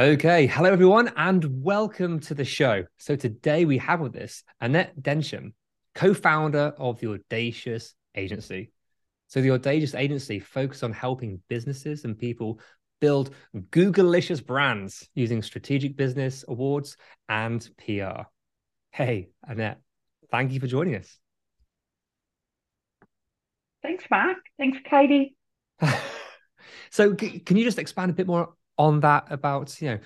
Okay, hello everyone, and welcome to the show. So today we have with us Annette Densham, co-founder of the Audacious Agency. So the Audacious Agency focuses on helping businesses and people build Googlicious brands using strategic business awards and PR. Hey, Annette, thank you for joining us. Thanks, Mark. Thanks, Katie. so c- can you just expand a bit more on that about you know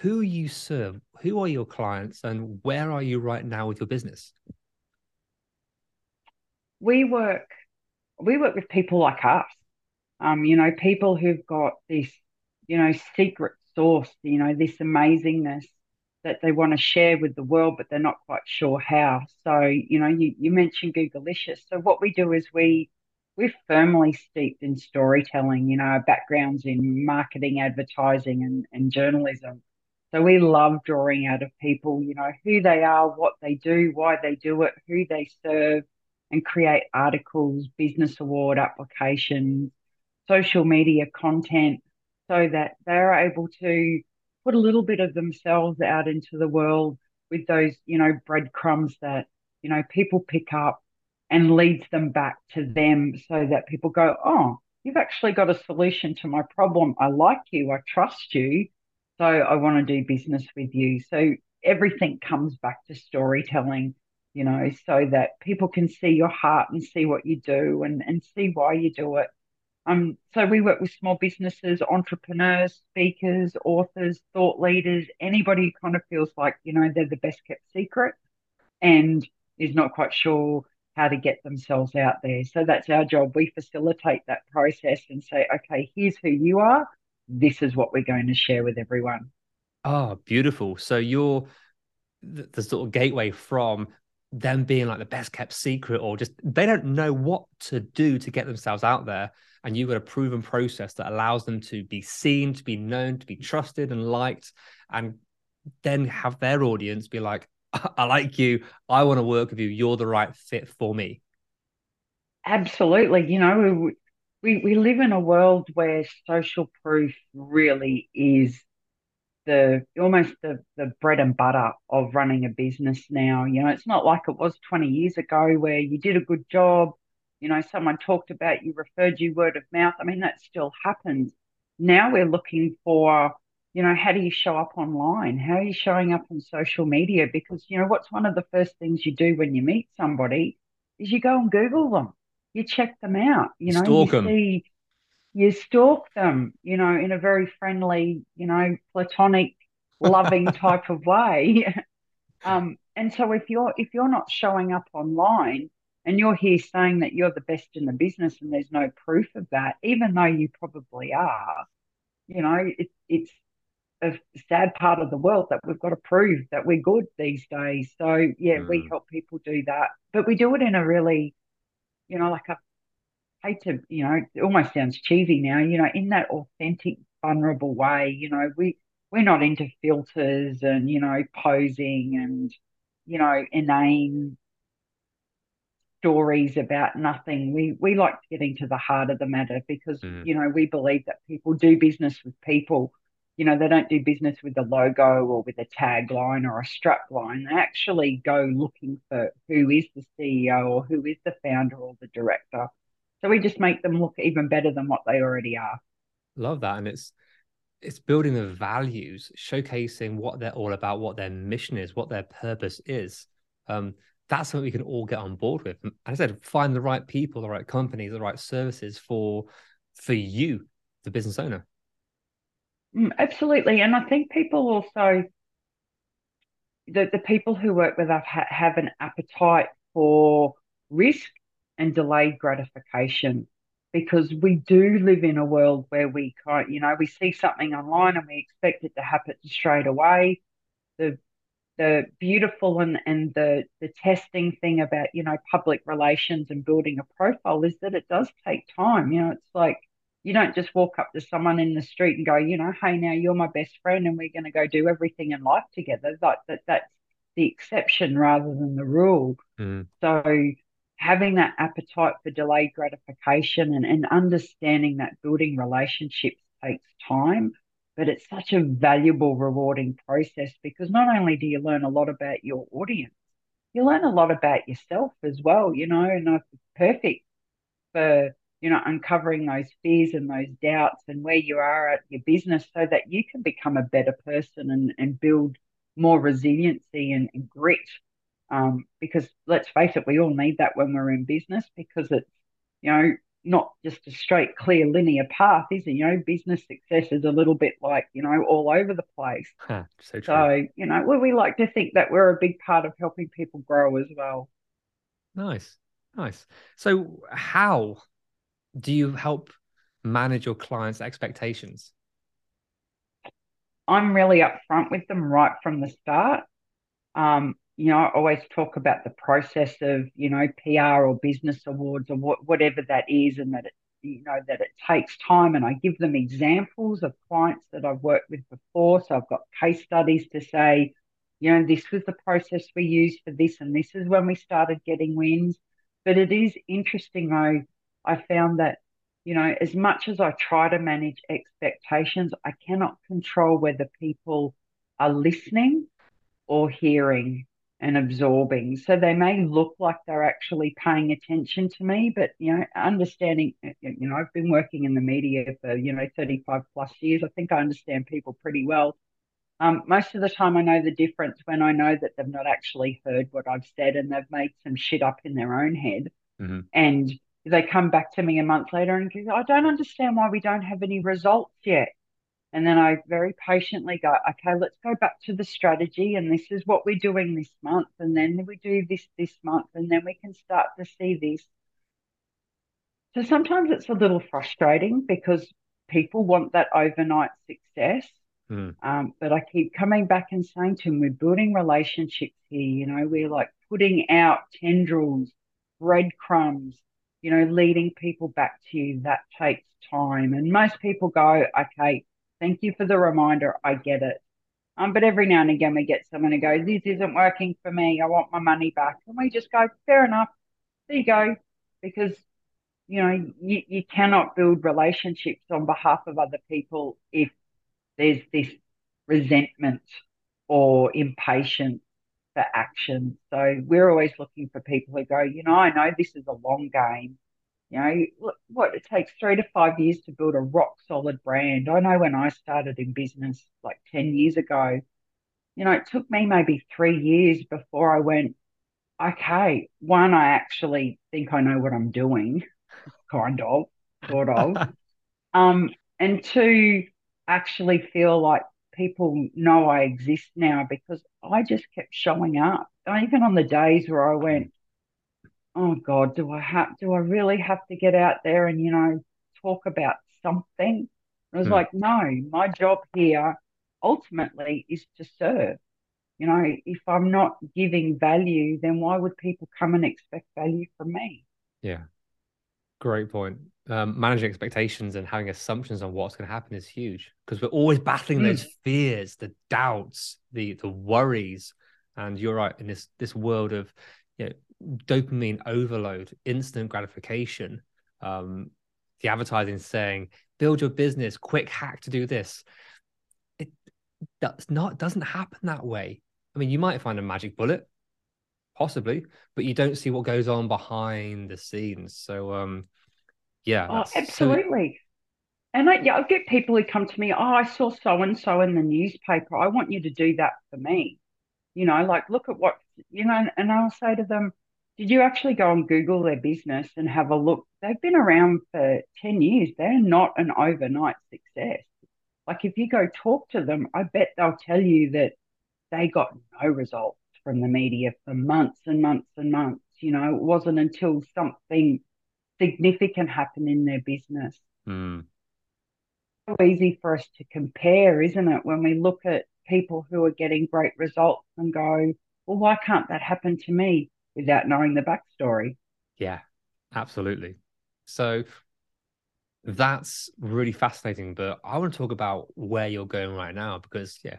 who you serve who are your clients and where are you right now with your business We work we work with people like us. Um, you know, people who've got this, you know, secret sauce, you know, this amazingness that they want to share with the world, but they're not quite sure how. So, you know, you, you mentioned Googlicious. So what we do is we we're firmly steeped in storytelling, you know, our backgrounds in marketing, advertising and, and journalism. So we love drawing out of people, you know, who they are, what they do, why they do it, who they serve, and create articles, business award applications, social media content, so that they're able to put a little bit of themselves out into the world with those, you know, breadcrumbs that, you know, people pick up and leads them back to them so that people go, oh, you've actually got a solution to my problem. I like you. I trust you. So I want to do business with you. So everything comes back to storytelling, you know, so that people can see your heart and see what you do and, and see why you do it. Um, so we work with small businesses, entrepreneurs, speakers, authors, thought leaders, anybody who kind of feels like, you know, they're the best kept secret and is not quite sure how to get themselves out there. So that's our job. We facilitate that process and say, okay, here's who you are. This is what we're going to share with everyone. oh beautiful so you're the, the sort of gateway from them being like the best kept secret or just they don't know what to do to get themselves out there and you've got a proven process that allows them to be seen to be known to be trusted and liked and then have their audience be like i like you i want to work with you you're the right fit for me Absolutely. You know, we, we, live in a world where social proof really is the almost the, the bread and butter of running a business now. You know, it's not like it was 20 years ago where you did a good job, you know, someone talked about you, referred you word of mouth. I mean, that still happens. Now we're looking for, you know, how do you show up online? How are you showing up on social media? Because, you know, what's one of the first things you do when you meet somebody is you go and Google them. You check them out, you know, Stalk you 'em. see you stalk them, you know, in a very friendly, you know, platonic, loving type of way. Um, and so if you're if you're not showing up online and you're here saying that you're the best in the business and there's no proof of that, even though you probably are, you know, it, it's a sad part of the world that we've got to prove that we're good these days. So yeah, we Mm. help people do that, but we do it in a really, you know, like a hate to, you know, it almost sounds cheesy now, you know, in that authentic, vulnerable way. You know, we we're not into filters and, you know, posing and, you know, inane stories about nothing. We we like getting to get into the heart of the matter because, Mm. you know, we believe that people do business with people. You know, they don't do business with a logo or with a tagline or a strap line. They actually go looking for who is the CEO or who is the founder or the director. So we just make them look even better than what they already are. Love that. And it's it's building the values, showcasing what they're all about, what their mission is, what their purpose is. Um, that's something we can all get on board with. And I said, find the right people, the right companies, the right services for for you, the business owner. Mm, absolutely, and I think people also the the people who work with us ha- have an appetite for risk and delayed gratification because we do live in a world where we can't, you know, we see something online and we expect it to happen straight away. The the beautiful and, and the the testing thing about, you know, public relations and building a profile is that it does take time. You know, it's like you don't just walk up to someone in the street and go, you know, hey now you're my best friend and we're gonna go do everything in life together. Like that that's the exception rather than the rule. Mm. So having that appetite for delayed gratification and, and understanding that building relationships takes time, but it's such a valuable, rewarding process because not only do you learn a lot about your audience, you learn a lot about yourself as well, you know, and it's perfect for, you know, uncovering those fears and those doubts and where you are at your business so that you can become a better person and, and build more resiliency and, and grit um, because let's face it, we all need that when we're in business because it's, you know, not just a straight, clear, linear path, is it? You know, business success is a little bit like, you know, all over the place. Huh, so, so, you know, we, we like to think that we're a big part of helping people grow as well. Nice. Nice. So, how do you help manage your clients' expectations? I'm really upfront with them right from the start. Um, you know, I always talk about the process of, you know, PR or business awards or what, whatever that is, and that it, you know, that it takes time. And I give them examples of clients that I've worked with before. So I've got case studies to say, you know, this was the process we used for this, and this is when we started getting wins. But it is interesting, though, I found that, you know, as much as I try to manage expectations, I cannot control whether people are listening or hearing and absorbing. So they may look like they're actually paying attention to me, but you know, understanding, you know, I've been working in the media for you know 35 plus years. I think I understand people pretty well. Um, most of the time, I know the difference when I know that they've not actually heard what I've said and they've made some shit up in their own head, mm-hmm. and they come back to me a month later and go, "I don't understand why we don't have any results yet." And then I very patiently go, okay, let's go back to the strategy. And this is what we're doing this month. And then we do this this month. And then we can start to see this. So sometimes it's a little frustrating because people want that overnight success. Mm. Um, but I keep coming back and saying to them, we're building relationships here. You know, we're like putting out tendrils, breadcrumbs, you know, leading people back to you. That takes time. And most people go, okay, Thank you for the reminder. I get it. Um, but every now and again, we get someone who goes, This isn't working for me. I want my money back. And we just go, Fair enough. There you go. Because, you know, you, you cannot build relationships on behalf of other people if there's this resentment or impatience for action. So we're always looking for people who go, You know, I know this is a long game. You know, what it takes three to five years to build a rock solid brand. I know when I started in business like 10 years ago, you know, it took me maybe three years before I went, okay, one, I actually think I know what I'm doing, kind of, sort of. um, and two, actually feel like people know I exist now because I just kept showing up. Even on the days where I went, oh God, do I have, do I really have to get out there and, you know, talk about something? I was hmm. like, no, my job here ultimately is to serve. You know, if I'm not giving value, then why would people come and expect value from me? Yeah. Great point. Um, managing expectations and having assumptions on what's going to happen is huge because we're always battling mm. those fears, the doubts, the the worries. And you're right in this this world of you know, dopamine overload, instant gratification. Um, the advertising saying, build your business, quick hack to do this. It does not doesn't happen that way. I mean, you might find a magic bullet, possibly, but you don't see what goes on behind the scenes. So um Yeah. Oh, that's so- absolutely. And I, yeah, I get people who come to me, oh, I saw so and so in the newspaper. I want you to do that for me. You know, like look at what, you know, and I'll say to them, did you actually go and Google their business and have a look? They've been around for 10 years. They're not an overnight success. Like if you go talk to them, I bet they'll tell you that they got no results from the media for months and months and months. You know, it wasn't until something significant happen in their business. Mm, So easy for us to compare, isn't it? When we look at people who are getting great results and go, well, why can't that happen to me without knowing the backstory? yeah, absolutely. So that's really fascinating. But I want to talk about where you're going right now because yeah,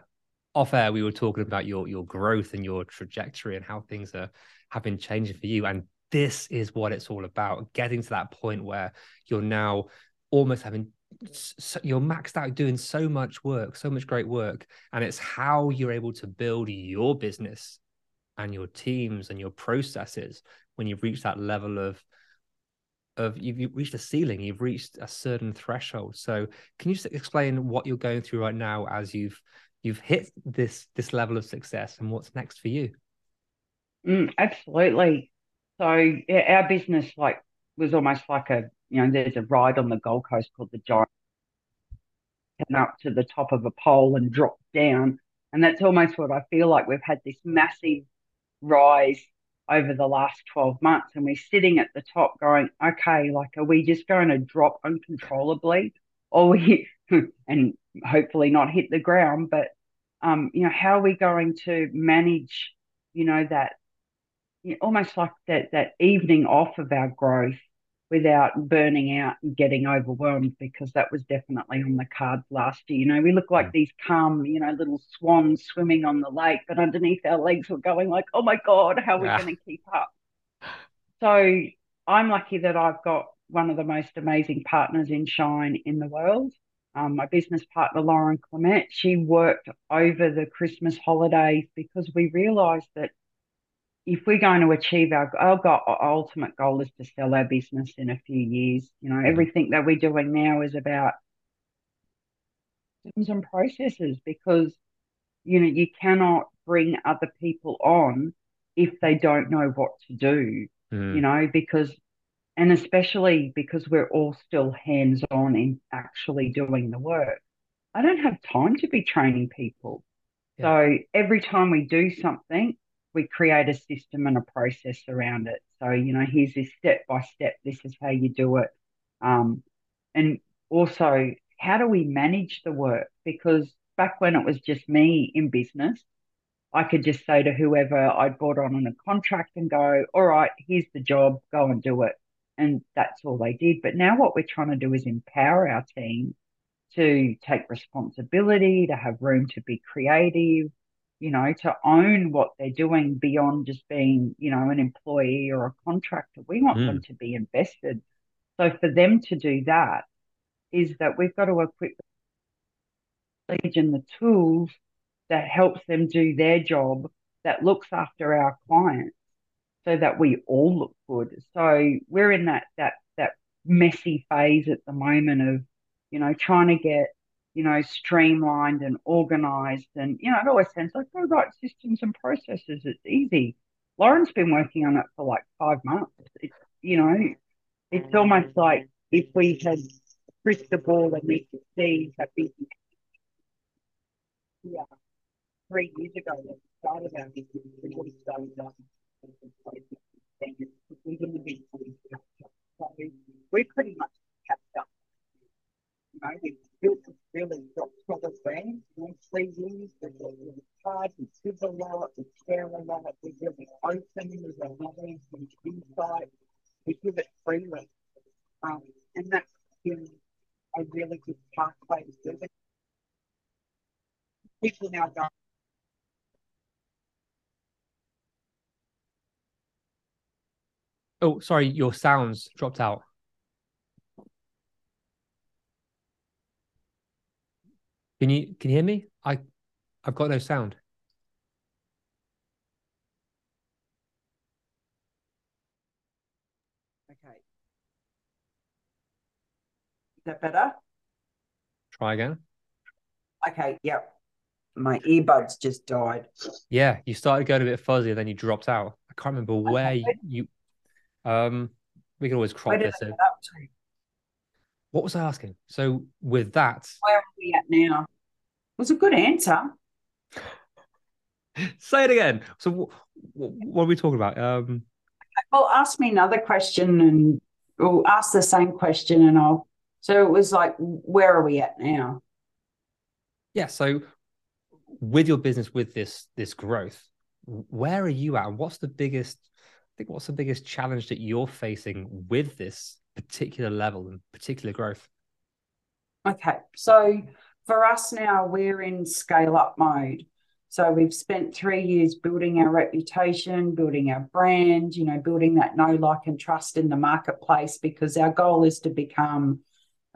off air we were talking about your your growth and your trajectory and how things are have been changing for you. And this is what it's all about: getting to that point where you're now almost having s- you're maxed out doing so much work, so much great work, and it's how you're able to build your business and your teams and your processes when you've reached that level of of you've, you've reached a ceiling you've reached a certain threshold so can you just explain what you're going through right now as you've you've hit this this level of success and what's next for you Mm, absolutely. So yeah, our business like was almost like a you know there's a ride on the Gold Coast called the Giant and up to the top of a pole and drop down, and that's almost what I feel like we've had this massive rise over the last 12 months and we're sitting at the top going okay like are we just going to drop uncontrollably? Or we and hopefully not hit the ground but um you know how are we going to manage you know that almost like that that evening off of our growth without burning out and getting overwhelmed because that was definitely on the cards last year. You know, we look like Mm. these calm, you know, little swans swimming on the lake, but underneath our legs were going like, oh my God, how are we Yeah. going to keep up? So I'm lucky that I've got one of the most amazing partners in Shine in the world. Um, my business partner, Lauren Clemett, she worked over the Christmas holidays because we realized that if we're going to achieve our, our, goal, our ultimate goal is to sell our business in a few years. You know, everything that we're doing now is about systems and processes because, you know, you cannot bring other people on if they don't know what to do, Mm, you know, because, and especially because we're all still hands on in actually doing the work. I don't have time to be training people. Yeah. So every time we do something, we create a system and a process around it. So, you know, here's this step by step, this is how you do it. Um, and also, how do we manage the work? Because back when it was just me in business, I could just say to whoever I'd brought on in a contract and go, all right, here's the job, go and do it. And that's all they did. But now what we're trying to do is empower our team to take responsibility, to have room to be creative, you know, to own what they're doing beyond just being, you know, an employee or a contractor. We want Mm. them to be invested. So for them to do that is that we've got to equip Legion the tools that helps them do their job that looks after our clients so that we all look good. So we're in that that that messy phase at the moment of, you know, trying to get, you know, streamlined and organized. And, you know, it always sounds like, oh, right, systems and processes, it's easy. Lauren's been working on it for like five months. It's, you know, it's mm-hmm. almost like if we had crystal ball and we could see how busy yeah, three years ago we started our business, we would have started our business. We didn't be fully. So we pretty much kept up. You know, this really rock solid brand. You know, three years, we were really hard, we give a a really open our knowledge and insight. We give it freely. Um, and that's been a really good pathway it. People now go, oh sorry your sounds dropped out can you can you hear me i i've got no sound okay. Is that better? Try again. Okay, yep. My earbuds just died. Yeah, you started going a bit fuzzy and then you dropped out. I can't remember where Okay. you, um we can always crop this in. Get up to? What was I asking? So with that, Where are we at now? It was a good answer. say it again. So wh- wh- what are we talking about? Um Well, ask me another question and or ask the same question and I'll so it was like where are we at now? yeah, so with your business with this this growth, where are you at and what's the biggest I think what's the biggest challenge that you're facing with this particular level and particular growth? Okay, so for us now, we're in scale up mode. So we've spent three years building our reputation, building our brand, you know, building that know, like, and trust in the marketplace because our goal is to become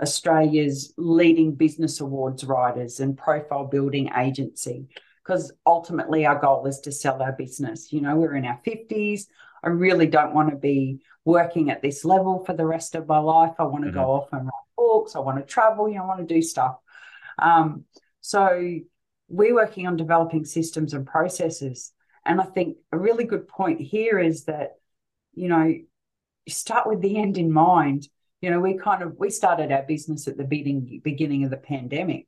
Australia's leading business awards writers and profile building agency. Because ultimately, our goal is to sell our business. You know, we're in our 50s. I really don't want to be working at this level for the rest of my life. I want to Mhm. go off and write books. I want to travel. You know, I want to do stuff. Um, so we're working on developing systems and processes. And I think a really good point here is that, you know, you start with the end in mind. You know, we kind of we started our business at the beginning beginning of the pandemic,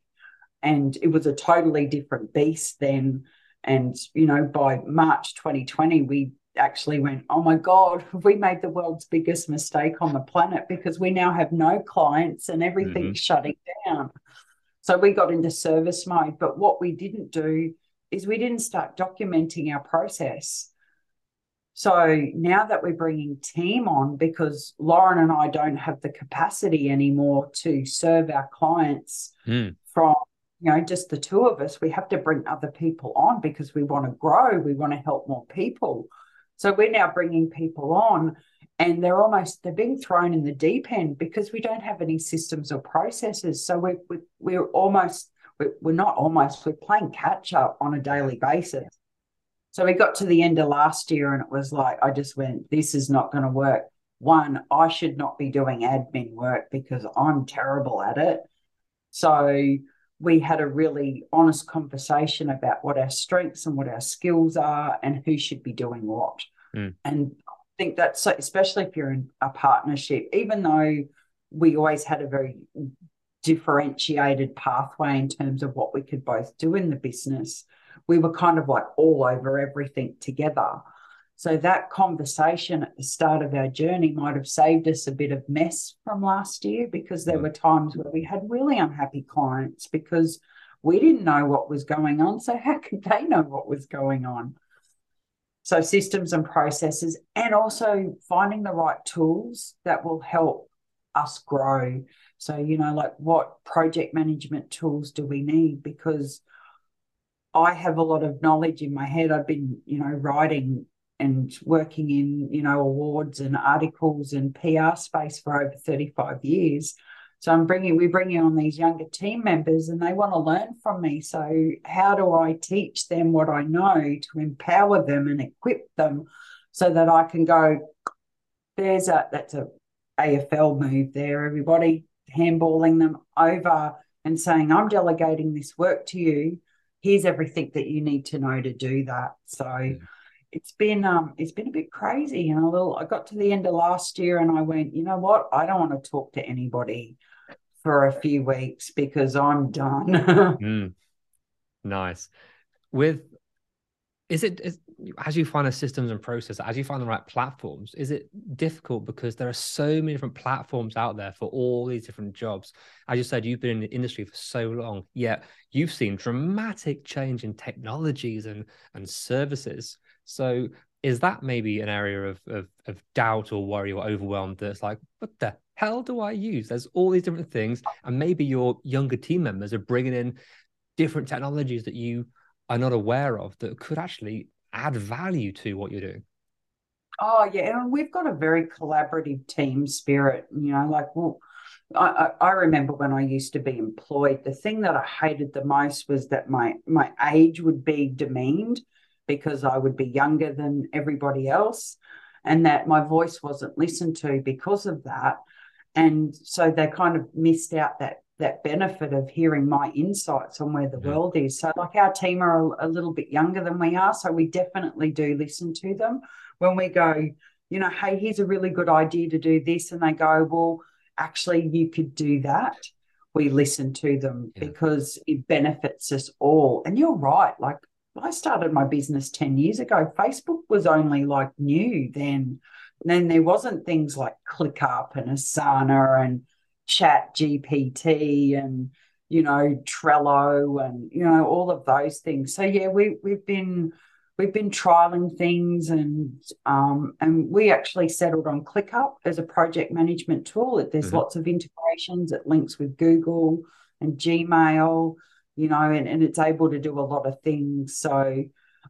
and it was a totally different beast then. And you know, by March 2020, we actually went, oh my God, have we made the world's biggest mistake on the planet because we now have no clients and everything's shutting down. So we got into service mode. But what we didn't do is we didn't start documenting our process. So now that we're bringing team on, because Lauren and I don't have the capacity anymore to serve our clients Mm. from you know just the two of us, we have to bring other people on because we want to grow, we want to help more people. So we're now bringing people on, and they're almost they're being thrown in the deep end because we don't have any systems or processes. So we're we're, we're almost we're, we're not almost we're playing catch up on a daily basis. So we got to the end of last year and it was like, I just went, this is not going to work. One, I should not be doing admin work because I'm terrible at it. So we had a really honest conversation about what our strengths and what our skills are and who should be doing what. Mm. And I think that's so, especially if you're in a partnership, even though we always had a very differentiated pathway in terms of what we could both do in the business, we were kind of like all over everything together. So that conversation at the start of our journey might have saved us a bit of mess from last year because there Mm. were times where we had really unhappy clients because we didn't know what was going on. So how could they know what was going on? So systems and processes, and also finding the right tools that will help us grow. So, you know, like what project management tools do we need? Because I have a lot of knowledge in my head. I've been, you know, writing and working in, you know, awards and articles and PR space for over 35 years. So I'm bringing, we're bringing on these younger team members and they want to learn from me. So how do I teach them what I know to empower them and equip them so that I can go, there's a, that's a AFL move there, everybody handballing them over and saying, I'm delegating this work to you. Here's everything that you need to know to do that. So Mm. It's been um it's been a bit crazy and a little I got to the end of last year and I went, you know what? I don't want to talk to anybody for a few weeks because I'm done. Mm. Nice. With is it is, as you find the systems and process, as you find the right platforms, is it difficult because there are so many different platforms out there for all these different jobs? As you said, you've been in the industry for so long, yet you've seen dramatic change in technologies and and services. So is that maybe an area of of, of doubt or worry or overwhelmed that's like, what the hell do I use? There's all these different things, and maybe your younger team members are bringing in different technologies that you are not aware of that could actually add value to what you're doing. Oh yeah, and we've got a very collaborative team spirit. You know, like well, I, I remember when I used to be employed. The thing that I hated the most was that my my age would be demeaned because I would be younger than everybody else, and that my voice wasn't listened to because of that. and so they kind of missed out that that benefit of hearing my insights on where the yeah. world is. So, like our team are a, a, little bit younger than we are, so we definitely do listen to them when we go. You know, hey, here's a really good idea to do this, and they go, well, actually, you could do that. We listen to them yeah. because it benefits us all. And you're right. Like I started my business 10 years ago. Facebook was only like new then. And then there wasn't things like ClickUp and Asana and Chat GPT and you know Trello and you know all of those things. So yeah, we we've been we've been trialing things and um, and we actually settled on ClickUp as a project management tool. There's mm-hmm. lots of integrations. It links with Google and Gmail, you know, and, and it's able to do a lot of things. So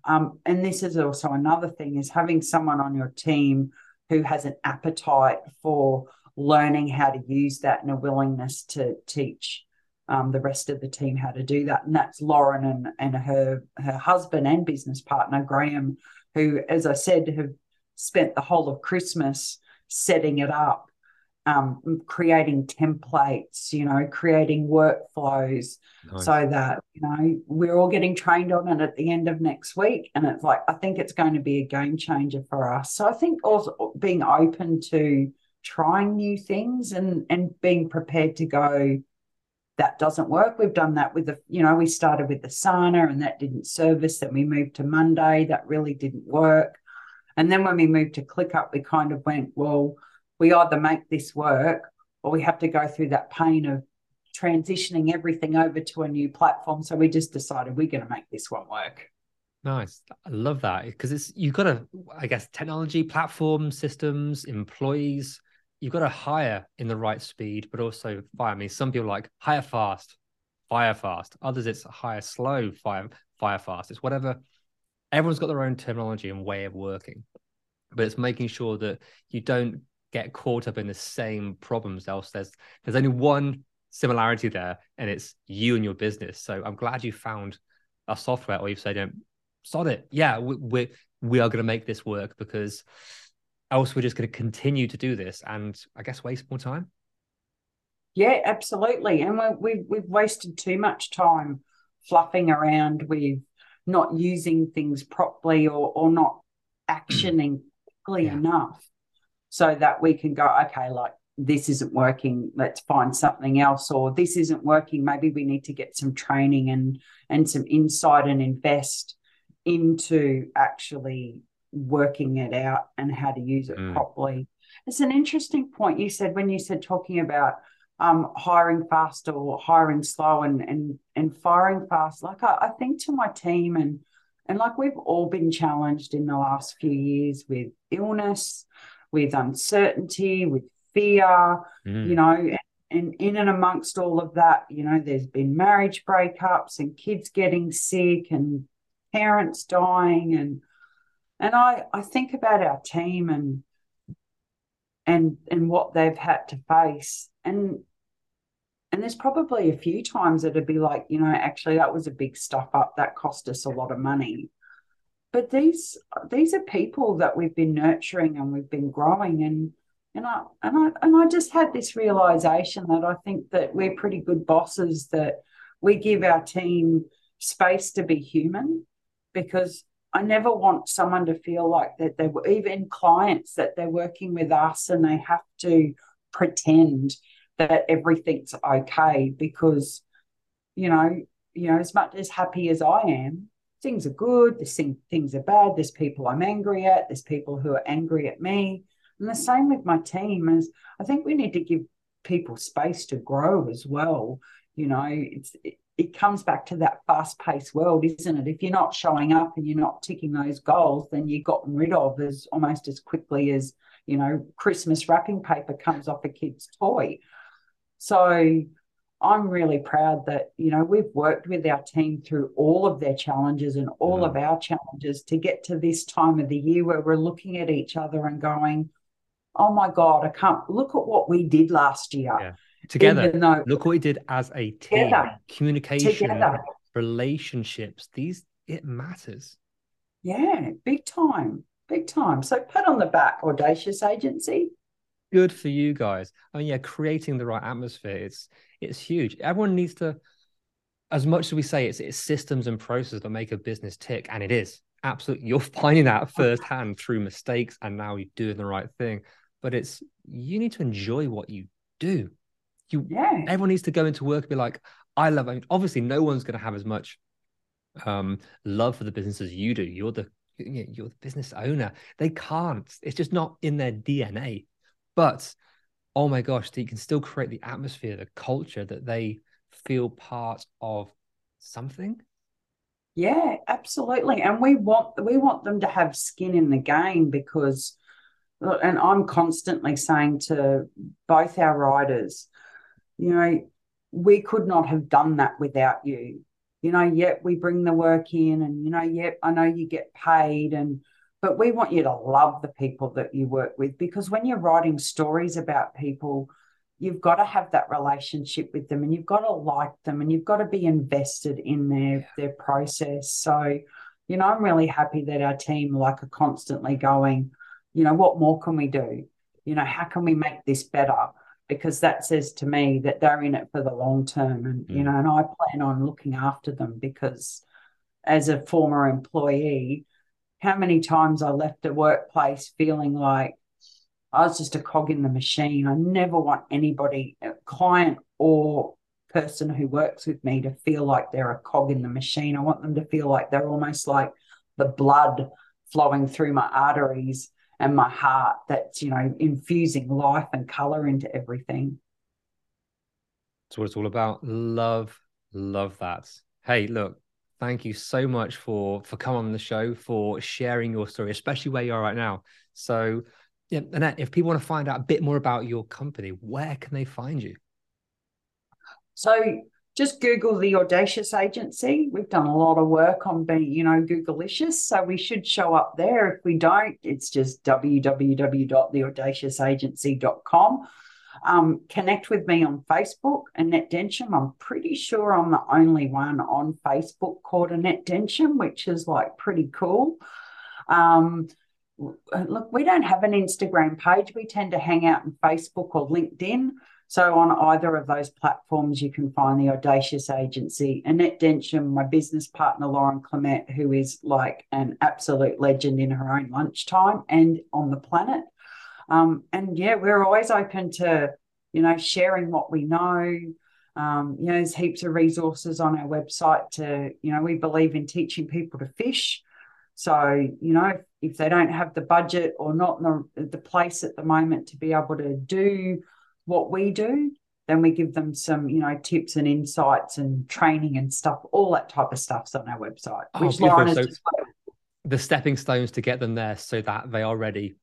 um, and this is also another thing is having someone on your team who has an appetite for learning how to use that and a willingness to teach um, the rest of the team how to do that. And that's Lauren and, and her her husband and business partner Graham, who, as I said, have spent the whole of Christmas setting it up, um, creating templates, you know, creating workflows, nice. so that you know we're all getting trained on it at the end of next week. And it's like I think it's going to be a game changer for us. So I think also being open to trying new things and and being prepared to go that doesn't work we've done that with the you know we started with the Asana and that didn't service then we moved to monday that really didn't work and then when we moved to clickup we kind of went well we either make this work or we have to go through that pain of transitioning everything over to a new platform so we just decided we're going to make this one work Nice. I love that because it's you've got to, I guess, technology, platform, systems, employees you've got to hire in the right speed, but also fire. I mean, some people like hire fast, fire fast. Others it's hire slow, fire fire fast. It's whatever. Everyone's got their own terminology and way of working, but it's making sure that you don't get caught up in the same problems. Else, there's there's only one similarity there, and it's you and your business. So I'm glad you found a software, or you've said, you know, sod it. Yeah, we we, we are going to make this work because else we're just going to continue to do this and I guess waste more time. Yeah, absolutely. And we, have we've wasted too much time fluffing around with not using things properly or, or not actioning quickly yeah. enough so that we can go, okay, like this isn't working, let's find something else, or this isn't working, maybe we need to get some training and and some insight and invest into actually working it out and how to use it mm. properly. It's an interesting point you said when you said talking about um, hiring fast or hiring slow and and and firing fast. Like I, I think to my team and and like we've all been challenged in the last few years with illness, with uncertainty, with fear, mm. you know, and, and in and amongst all of that, you know, there's been marriage breakups and kids getting sick and parents dying and and I, I think about our team and and and what they've had to face. And and there's probably a few times it'd be like, you know, actually that was a big stuff up. That cost us a lot of money. But these these are people that we've been nurturing and we've been growing and and I and I and I just had this realization that I think that we're pretty good bosses that we give our team space to be human because I never want someone to feel like that they were even clients that they're working with us and they have to pretend that everything's okay because you know you know as much as happy as I am things are good there's things are bad there's people I'm angry at there's people who are angry at me and the same with my team is I think we need to give people space to grow as well you know it's it comes back to that fast paced world, isn't it? If you're not showing up and you're not ticking those goals, then you're gotten rid of as almost as quickly as, you know, Christmas wrapping paper comes off a kid's toy. So I'm really proud that, you know, we've worked with our team through all of their challenges and all yeah. of our challenges to get to this time of the year where we're looking at each other and going, oh my God, I can't look at what we did last year. Yeah together. Though, Look what we did as a team. Together. Communication, together. relationships. These it matters. Yeah, big time, big time. So pat on the back, audacious agency. Good for you guys. I mean, yeah, creating the right atmosphere, it's it's huge. Everyone needs to, as much as we say it's it's systems and processes that make a business tick, and it is absolutely you're finding that firsthand through mistakes and now you're doing the right thing. But it's you need to enjoy what you do. You yeah. everyone needs to go into work and be like, I love. I mean, obviously, no one's going to have as much um, love for the business as you do. You're the you're the business owner. They can't. It's just not in their DNA. But oh my gosh, they can still create the atmosphere, the culture that they feel part of something. Yeah, absolutely. And we want we want them to have skin in the game because and I'm constantly saying to both our riders, you know, we could not have done that without you. You know, yet we bring the work in and you know, yep, I know you get paid and but we want you to love the people that you work with because when you're writing stories about people, you've got to have that relationship with them and you've got to like them and you've got to be invested in their their process. So, you know, I'm really happy that our team like are constantly going, you know, what more can we do? You know, how can we make this better? Because that says to me that they're in it for the long term. And, mm. you know, and I plan on looking after them because as a former employee, how many times I left a workplace feeling like I was just a cog in the machine. I never want anybody, client or person who works with me, to feel like they're a cog in the machine. I want them to feel like they're almost like the blood flowing through my arteries and my heart that's, you know, infusing life and color into everything. That's what it's all about. Love, love that. Hey, look, thank you so much for for coming on the show for sharing your story especially where you are right now. So yeah annette if people want to find out a bit more about your company where can they find you? So just google the audacious agency. We've done a lot of work on being you know googlicious so we should show up there. If we don't it's just www.theaudaciousagency.com um, connect with me on Facebook, Annette Densham. I'm pretty sure I'm the only one on Facebook called Annette Densham, which is like pretty cool. Um, look, we don't have an Instagram page. We tend to hang out on Facebook or LinkedIn. So on either of those platforms, you can find the Audacious Agency. Annette Densham, my business partner, Lauren Clemett, who is like an absolute legend in her own lunchtime and on the planet. Um, and yeah, we're always open to, you know, sharing what we know. Um, you know, there's heaps of resources on our website to, you know, we believe in teaching people to fish. So, you know, if, if they don't have the budget or not in the, the place at the moment to be able to do what we do, then we give them some, you know, tips and insights and training and stuff. All that type of stuff's on our website. Oh, which Lauren so the stepping stones to get them there so that they are ready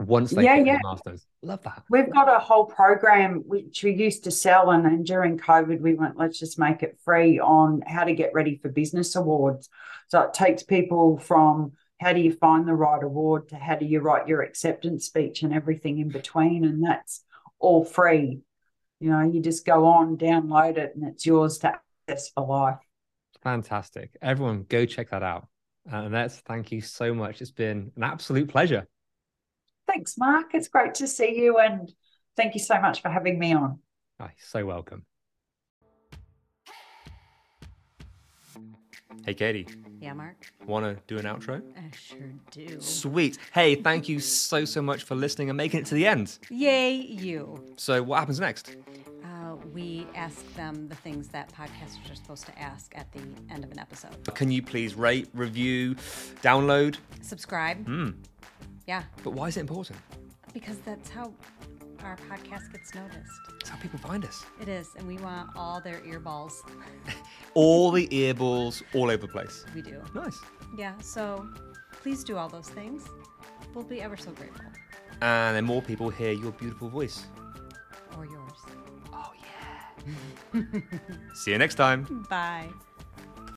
once they yeah, yeah. The masters. Love that. We've got a whole program which we used to sell, and, and during COVID, we went, let's just make it free on how to get ready for business awards. So it takes people from how do you find the right award to how do you write your acceptance speech and everything in between. And that's all free. You know, you just go on, download it, and it's yours to access for life. Fantastic. Everyone, go check that out. Uh, and that's thank you so much. It's been an absolute pleasure. Thanks, Mark. It's great to see you, and thank you so much for having me on. Oh, so welcome. Hey, Katie. Yeah, Mark. Want to do an outro? I sure do. Sweet. Hey, thank you so, so much for listening and making it to the end. Yay, you. So, what happens next? Uh, we ask them the things that podcasters are supposed to ask at the end of an episode. Can you please rate, review, download, subscribe? Hmm. Yeah. But why is it important? Because that's how our podcast gets noticed. That's how people find us. It is, and we want all their earballs. all the earballs all over the place. We do. Nice. Yeah, so please do all those things. We'll be ever so grateful. And then more people hear your beautiful voice. Or yours. Oh, yeah. See you next time. Bye.